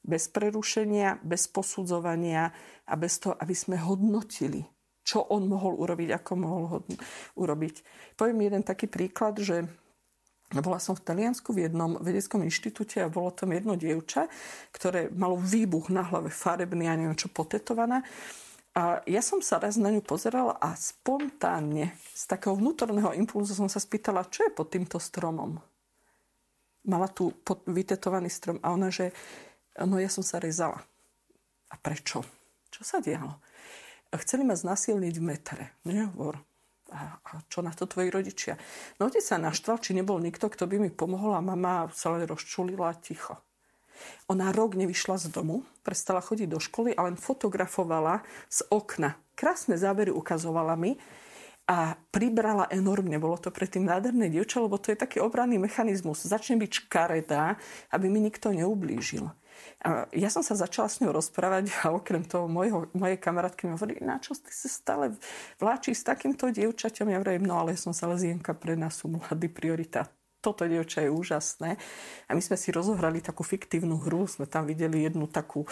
[SPEAKER 2] bez prerušenia, bez posudzovania a bez toho, aby sme hodnotili, čo on mohol urobiť, ako mohol hodn- urobiť. Poviem jeden taký príklad, že bola som v Taliansku v jednom vedeckom inštitúte a bolo tam jedno dievča, ktoré malo výbuch na hlave farebný a neviem čo potetovaná a ja som sa raz na ňu pozerala a spontánne z takého vnútorného impulzu som sa spýtala, čo je pod týmto stromom. Mala tu vytetovaný strom a ona, že no ja som sa rezala. A prečo? Čo sa dialo? Chceli ma znasilniť v metre. Nehovor. A, a čo na to tvoji rodičia? No otec sa naštval, či nebol nikto, kto by mi pomohol a mama sa len rozčulila ticho. Ona rok nevyšla z domu, prestala chodiť do školy a len fotografovala z okna. Krásne zábery ukazovala mi a pribrala enormne. Bolo to predtým nádherné dievča, lebo to je taký obranný mechanizmus. Začne byť škaredá, aby mi nikto neublížil. A ja som sa začala s ňou rozprávať a okrem toho mojho, mojej kamarátky mi hovorí, na čo ty sa stále vláči s takýmto dievčaťom? Ja hovorím, no ale som Salesienka, pre nás sú mladí priorita toto dievča je úžasné. A my sme si rozohrali takú fiktívnu hru, sme tam videli jednu takú e,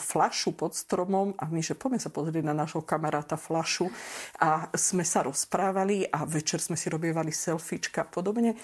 [SPEAKER 2] flašu pod stromom a my, že poďme sa pozrieť na nášho kamaráta flašu a sme sa rozprávali a večer sme si robievali selfiečka a podobne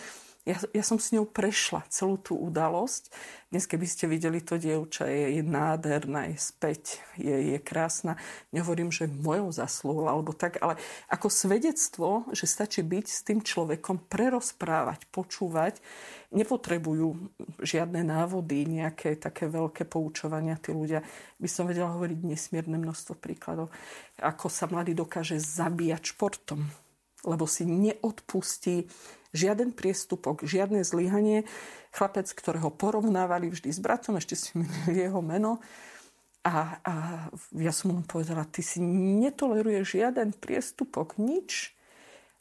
[SPEAKER 2] ja, ja som s ňou prešla celú tú udalosť. Dnes, keby ste videli to dievča, je, je nádherná, je späť, je, je krásna. Nehovorím, že mojou zaslúhou alebo tak, ale ako svedectvo, že stačí byť s tým človekom, prerozprávať, počúvať. Nepotrebujú žiadne návody, nejaké také veľké poučovania tí ľudia. By som vedela hovoriť nesmierne množstvo príkladov, ako sa mladý dokáže zabíjať športom lebo si neodpustí Žiaden priestupok, žiadne zlyhanie. Chlapec, ktorého porovnávali vždy s bratom, ešte si menili jeho meno. A, a ja som mu povedala, ty si netoleruješ žiaden priestupok, nič.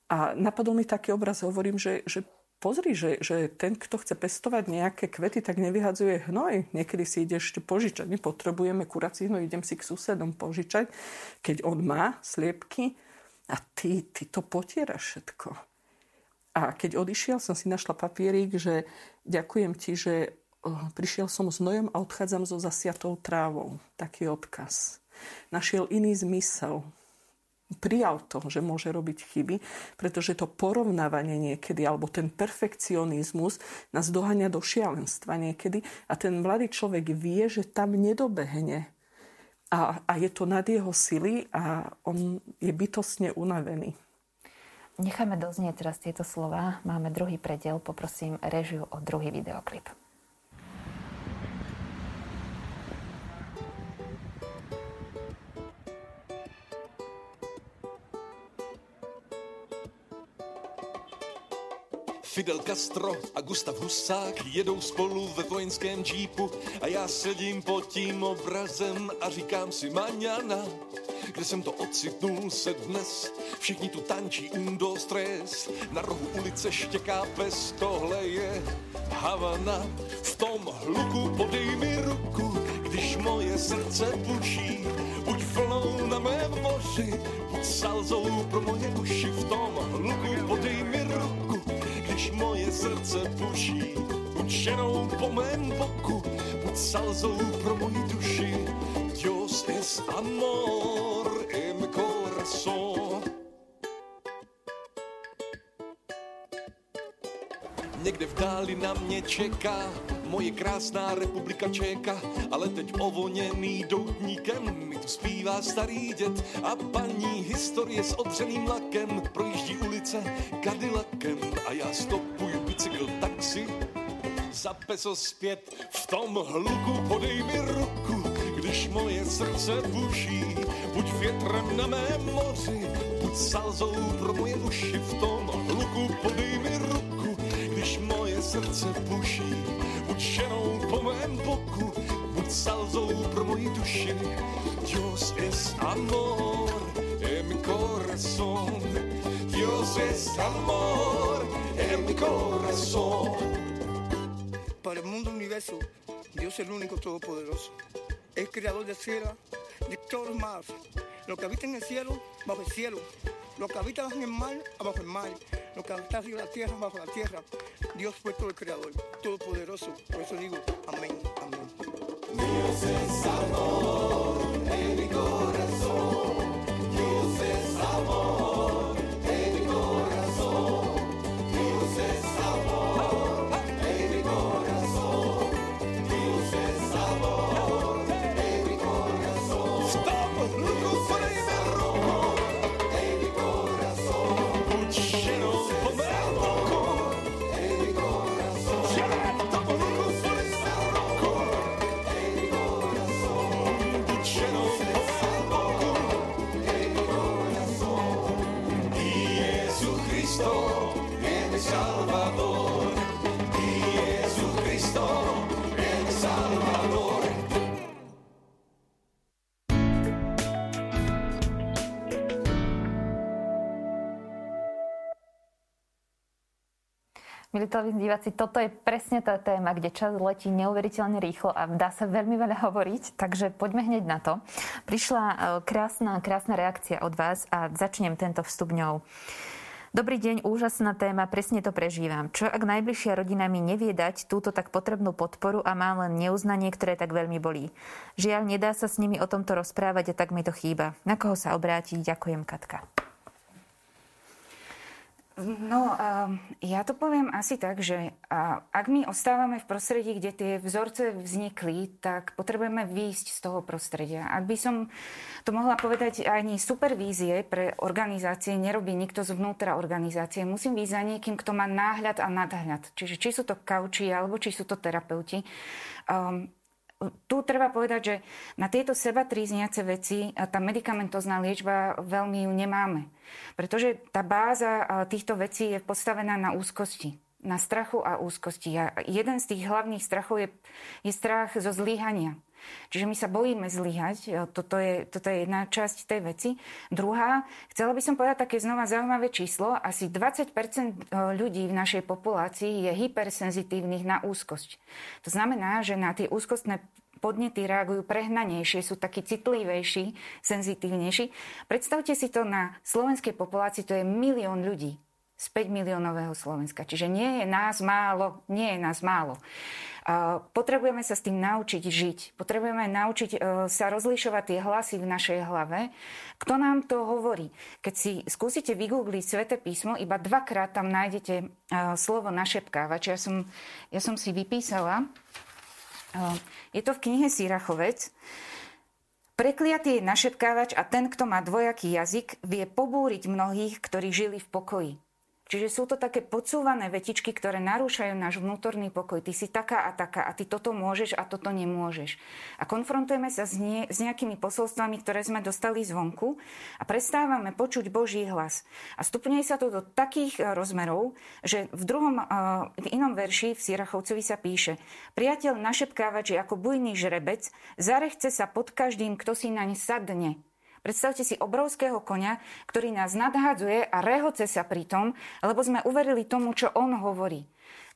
[SPEAKER 2] A napadol mi taký obraz, hovorím, že, že pozri, že, že ten, kto chce pestovať nejaké kvety, tak nevyhadzuje hnoj. Niekedy si ide ešte požičať. My potrebujeme kurací hnoj, idem si k susedom požičať, keď on má sliepky a ty, ty to potieraš všetko. A keď odišiel, som si našla papierik, že ďakujem ti, že prišiel som s nojom a odchádzam so zasiatou trávou. Taký odkaz. Našiel iný zmysel. Prijal to, že môže robiť chyby, pretože to porovnávanie niekedy, alebo ten perfekcionizmus nás dohania do šialenstva niekedy a ten mladý človek vie, že tam nedobehne. A, a je to nad jeho sily a on je bytostne unavený.
[SPEAKER 1] Necháme doznieť teraz tieto slova. Máme druhý predel. Poprosím režiu o druhý videoklip.
[SPEAKER 5] Fidel Castro a Gustav Husák jedou spolu ve vojenském džípu a já sedím pod tím obrazem a říkám si maňana, kde jsem to ocitnul se dnes. Všichni tu tančí undo stres, na rohu ulice štěká pes, tohle je Havana. V tom hluku podej mi ruku, když moje srdce puší, buď vlnou na mém moři, buď salzou pro moje uši. V tom hluku podej mi ruku, moje srdce puší, buď ženou po mém boku, buď salzou pro moji duši. Dios es amor en corazón. Někde v dáli na mě čeká moje krásná republika Čeka, ale teď ovoněný doutníkem. Mi tu zpívá starý děd a paní historie s odřeným lakem. Projíždí ulice Cadillacem a já stopuju bicykl taxi za peso zpět. V tom hluku podej mi ruku, když moje srdce buší, buď větrem na mém moři, buď salzou pro moje uši. V tom hluku podej mi ruku, srdce buší, buď ženou po mém boku, buď salzou pro moji duši. Dios es amor en mi corazón, Dios es amor en mi corazón.
[SPEAKER 6] Para el mundo universo, Dios es el único todopoderoso. Es creador del cielo, de todos los mares. Lo que habita en el cielo, bajo el cielo. Lo que habita en el mar, abajo el mar. Lo que arriba de la tierra, bajo la tierra. Dios fue todo el creador, todopoderoso. Por eso digo, amén, amén.
[SPEAKER 5] Dios es amor
[SPEAKER 1] Milí diváci, toto je presne tá téma, kde čas letí neuveriteľne rýchlo a dá sa veľmi veľa hovoriť, takže poďme hneď na to. Prišla e, krásna, krásna reakcia od vás a začnem tento vstup ňou. Dobrý deň, úžasná téma, presne to prežívam. Čo ak najbližšia rodina mi nevie dať túto tak potrebnú podporu a má len neuznanie, ktoré tak veľmi bolí? Žiaľ, nedá sa s nimi o tomto rozprávať a tak mi to chýba. Na koho sa obrátiť? Ďakujem, Katka.
[SPEAKER 3] No, ja to poviem asi tak, že ak my ostávame v prostredí, kde tie vzorce vznikli, tak potrebujeme výjsť z toho prostredia. Ak by som to mohla povedať, ani supervízie pre organizácie nerobí nikto zvnútra organizácie. Musím výjsť za niekým, kto má náhľad a nadhľad. Čiže či sú to kauči, alebo či sú to terapeuti. Um, tu treba povedať, že na tieto seba trízniace veci tá medicamentozná liečba veľmi ju nemáme. Pretože tá báza týchto vecí je postavená na úzkosti na strachu a úzkosti. A jeden z tých hlavných strachov je, je strach zo zlyhania. Čiže my sa bojíme zlyhať, toto je, toto je jedna časť tej veci. Druhá, chcela by som povedať také znova zaujímavé číslo. Asi 20% ľudí v našej populácii je hypersenzitívnych na úzkosť. To znamená, že na tie úzkostné podnety reagujú prehnanejšie, sú takí citlivejší, senzitívnejší. Predstavte si to na slovenskej populácii, to je milión ľudí z 5 miliónového Slovenska. Čiže nie je nás málo, nie je nás málo. Potrebujeme sa s tým naučiť žiť. Potrebujeme naučiť e, sa rozlišovať tie hlasy v našej hlave. Kto nám to hovorí? Keď si skúsite vygoogliť Svete písmo, iba dvakrát tam nájdete e, slovo našepkávač. Ja som, ja som si vypísala je to v knihe Sýrachovec. Prekliatý je našepkávač a ten, kto má dvojaký jazyk, vie pobúriť mnohých, ktorí žili v pokoji. Čiže sú to také podsúvané vetičky, ktoré narúšajú náš vnútorný pokoj. Ty si taká a taká a ty toto môžeš a toto nemôžeš. A konfrontujeme sa s, nie, s nejakými posolstvami, ktoré sme dostali zvonku a prestávame počuť Boží hlas. A stupňuje sa to do takých eh, rozmerov, že v druhom, eh, v inom verši v Sirachovcovi sa píše Priateľ našepkávač je ako bujný žrebec, zarechce sa pod každým, kto si naň sadne. Predstavte si obrovského konia, ktorý nás nadhádzuje a rehoce sa pri tom, lebo sme uverili tomu, čo on hovorí.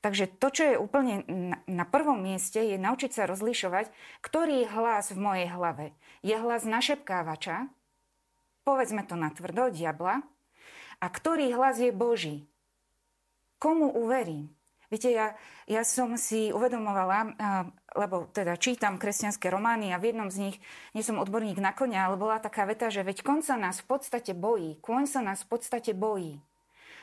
[SPEAKER 3] Takže to, čo je úplne na prvom mieste, je naučiť sa rozlišovať, ktorý hlas v mojej hlave je hlas našepkávača, povedzme to na tvrdo, diabla, a ktorý hlas je Boží. Komu uverím? Viete, ja, ja som si uvedomovala, lebo teda čítam kresťanské romány a v jednom z nich, nie som odborník na konia, ale bola taká veta, že veď kon sa nás v podstate bojí. Kôň sa nás v podstate bojí.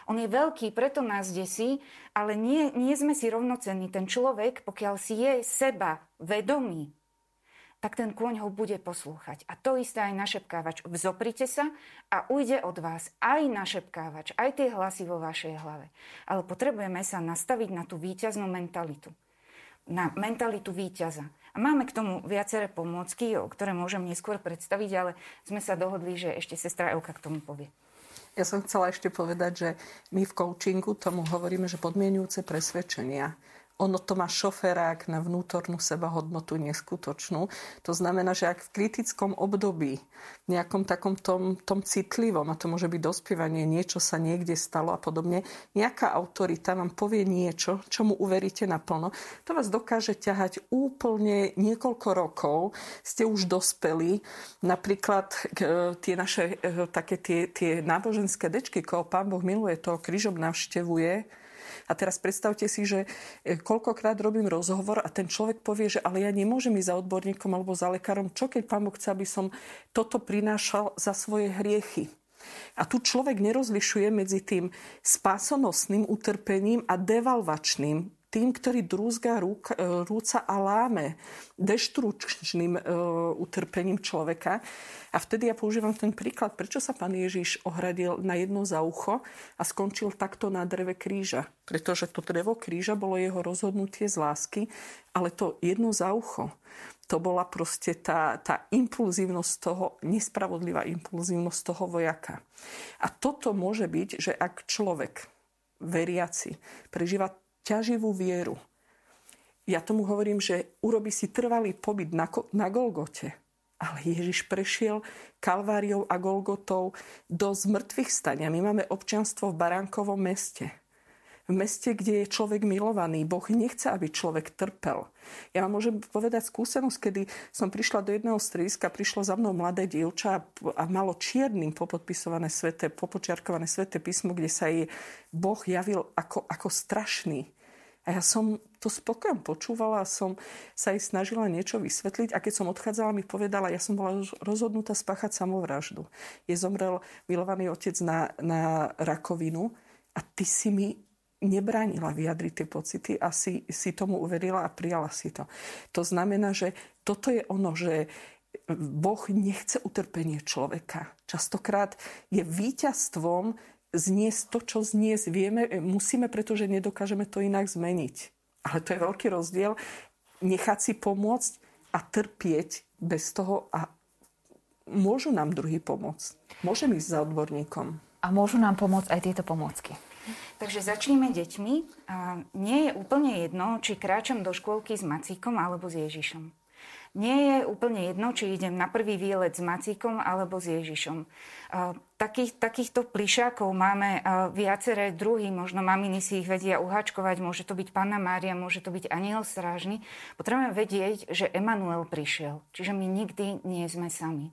[SPEAKER 3] On je veľký, preto nás desí, ale nie, nie sme si rovnocenní. Ten človek, pokiaľ si je seba vedomý, tak ten kôň ho bude poslúchať. A to isté aj našepkávač. Vzoprite sa a ujde od vás aj našepkávač, aj tie hlasy vo vašej hlave. Ale potrebujeme sa nastaviť na tú víťaznú mentalitu. Na mentalitu víťaza. A máme k tomu viaceré pomôcky, o ktoré môžem neskôr predstaviť, ale sme sa dohodli, že ešte sestra Euka k tomu povie.
[SPEAKER 2] Ja som chcela ešte povedať, že my v coachingu tomu hovoríme, že podmienujúce presvedčenia ono to má šoferák na vnútornú sebahodnotu neskutočnú. To znamená, že ak v kritickom období, nejakom takom tom, tom citlivom, a to môže byť dospievanie, niečo sa niekde stalo a podobne, nejaká autorita vám povie niečo, čomu uveríte naplno, to vás dokáže ťahať úplne niekoľko rokov. Ste už dospeli. Napríklad tie naše e, také tie, tie náboženské dečky, koho pán Boh miluje, to krížom navštevuje, a teraz predstavte si, že e, koľkokrát robím rozhovor a ten človek povie, že ale ja nemôžem ísť za odborníkom alebo za lekárom. Čo keď pán Boh chce, aby som toto prinášal za svoje hriechy? A tu človek nerozlišuje medzi tým spásonosným utrpením a devalvačným tým, ktorý drúzga rúk, e, rúca a láme deštručným e, utrpením človeka. A vtedy ja používam ten príklad, prečo sa pán Ježiš ohradil na jedno za ucho a skončil takto na dreve kríža. Pretože to drevo kríža bolo jeho rozhodnutie z lásky, ale to jedno za ucho, to bola proste tá, tá impulzívnosť toho, nespravodlivá impulzívnosť toho vojaka. A toto môže byť, že ak človek veriaci prežíva ťaživú vieru. Ja tomu hovorím, že urobi si trvalý pobyt na, na Golgote. Ale Ježiš prešiel Kalváriou a Golgotou do zmrtvých stania. My máme občianstvo v Baránkovom meste. v meste, kde je človek milovaný. Boh nechce, aby človek trpel. Ja vám môžem povedať skúsenosť, kedy som prišla do jedného strediska, prišlo za mnou mladé dievča a malo čiernym popodpisované sveté, popočiarkované sveté písmo, kde sa jej Boh javil ako, ako strašný. A ja som to spokojom počúvala a som sa jej snažila niečo vysvetliť. A keď som odchádzala, mi povedala, ja som bola rozhodnutá spáchať samovraždu. Je zomrel milovaný otec na, na rakovinu a ty si mi nebránila vyjadriť tie pocity a si, si tomu uverila a prijala si to. To znamená, že toto je ono, že Boh nechce utrpenie človeka. Častokrát je víťazstvom zniesť to, čo zniesť vieme, musíme, pretože nedokážeme to inak zmeniť. Ale to je veľký rozdiel. Nechať si pomôcť a trpieť bez toho a môžu nám druhý pomôcť. Môžem ísť za odborníkom.
[SPEAKER 1] A môžu nám pomôcť aj tieto pomôcky.
[SPEAKER 3] Takže začníme deťmi. A nie je úplne jedno, či kráčam do škôlky s Macíkom alebo s Ježišom. Nie je úplne jedno, či idem na prvý výlet s Macíkom alebo s Ježišom. Takých, takýchto plišákov máme viaceré druhy, možno maminy si ich vedia uhačkovať, môže to byť Panna Mária, môže to byť aniel strážny. Potrebujeme vedieť, že Emanuel prišiel, čiže my nikdy nie sme sami.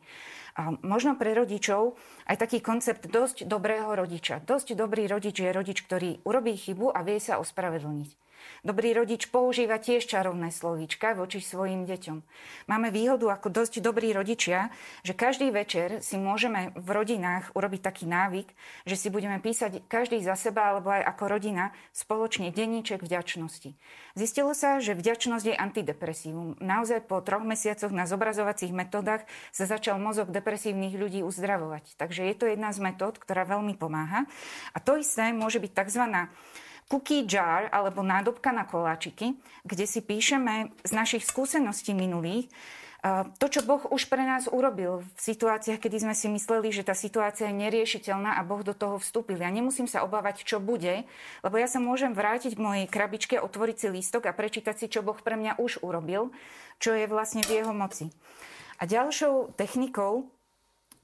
[SPEAKER 3] A možno pre rodičov aj taký koncept dosť dobrého rodiča. Dosť dobrý rodič je rodič, ktorý urobí chybu a vie sa ospravedlniť. Dobrý rodič používa tiež čarovné slovíčka voči svojim deťom. Máme výhodu ako dosť dobrí rodičia, že každý večer si môžeme v rodinách urobiť taký návyk, že si budeme písať každý za seba alebo aj ako rodina spoločne denníček vďačnosti. Zistilo sa, že vďačnosť je antidepresívum. Naozaj po troch mesiacoch na zobrazovacích metodách sa začal mozog depresívnych ľudí uzdravovať. Takže je to jedna z metód, ktorá veľmi pomáha. A to isté môže byť tzv cookie jar alebo nádobka na koláčiky, kde si píšeme z našich skúseností minulých to, čo Boh už pre nás urobil v situáciách, kedy sme si mysleli, že tá situácia je neriešiteľná a Boh do toho vstúpil. Ja nemusím sa obávať, čo bude, lebo ja sa môžem vrátiť v mojej krabičke, otvoriť si lístok a prečítať si, čo Boh pre mňa už urobil, čo je vlastne v jeho moci. A ďalšou technikou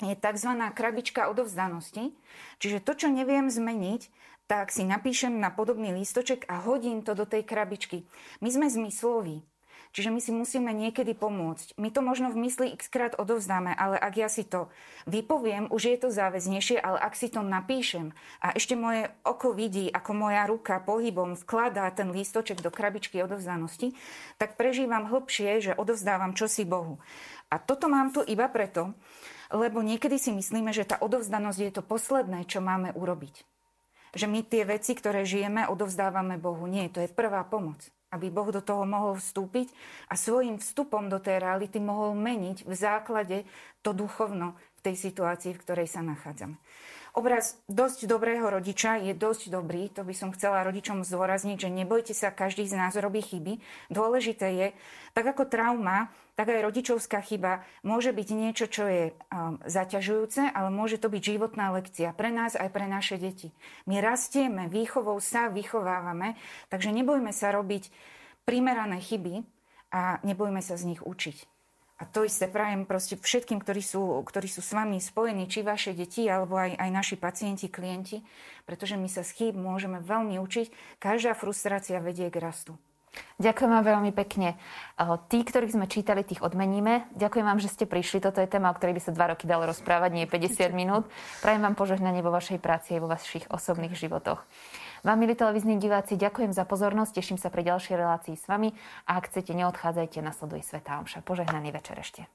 [SPEAKER 3] je tzv. krabička odovzdanosti. Čiže to, čo neviem zmeniť, tak si napíšem na podobný lístoček a hodím to do tej krabičky. My sme zmysloví. Čiže my si musíme niekedy pomôcť. My to možno v mysli x krát odovzdáme, ale ak ja si to vypoviem, už je to záväznejšie, ale ak si to napíšem a ešte moje oko vidí, ako moja ruka pohybom vkladá ten lístoček do krabičky odovzdanosti, tak prežívam hlbšie, že odovzdávam čosi Bohu. A toto mám tu iba preto, lebo niekedy si myslíme, že tá odovzdanosť je to posledné, čo máme urobiť že my tie veci, ktoré žijeme, odovzdávame Bohu. Nie, to je prvá pomoc. Aby Boh do toho mohol vstúpiť a svojim vstupom do tej reality mohol meniť v základe to duchovno v tej situácii, v ktorej sa nachádzame. Obraz dosť dobrého rodiča je dosť dobrý, to by som chcela rodičom zdôrazniť, že nebojte sa, každý z nás robí chyby. Dôležité je, tak ako trauma, tak aj rodičovská chyba môže byť niečo, čo je um, zaťažujúce, ale môže to byť životná lekcia pre nás aj pre naše deti. My rastieme, výchovou sa vychovávame, takže nebojme sa robiť primerané chyby a nebojme sa z nich učiť. A to isté prajem proste všetkým, ktorí sú, ktorí sú s vami spojení, či vaše deti, alebo aj, aj naši pacienti, klienti, pretože my sa z chýb môžeme veľmi učiť. Každá frustrácia vedie k rastu.
[SPEAKER 1] Ďakujem vám veľmi pekne. Tí, ktorých sme čítali, tých odmeníme. Ďakujem vám, že ste prišli. Toto je téma, o ktorej by sa dva roky dalo rozprávať, nie 50 minút. Prajem vám požehnanie vo vašej práci a vo vašich osobných životoch. Vám, milí televízni diváci, ďakujem za pozornosť, teším sa pri ďalšej relácii s vami a ak chcete, neodchádzajte, nasleduje Svetá Omša. Požehnaný večer ešte.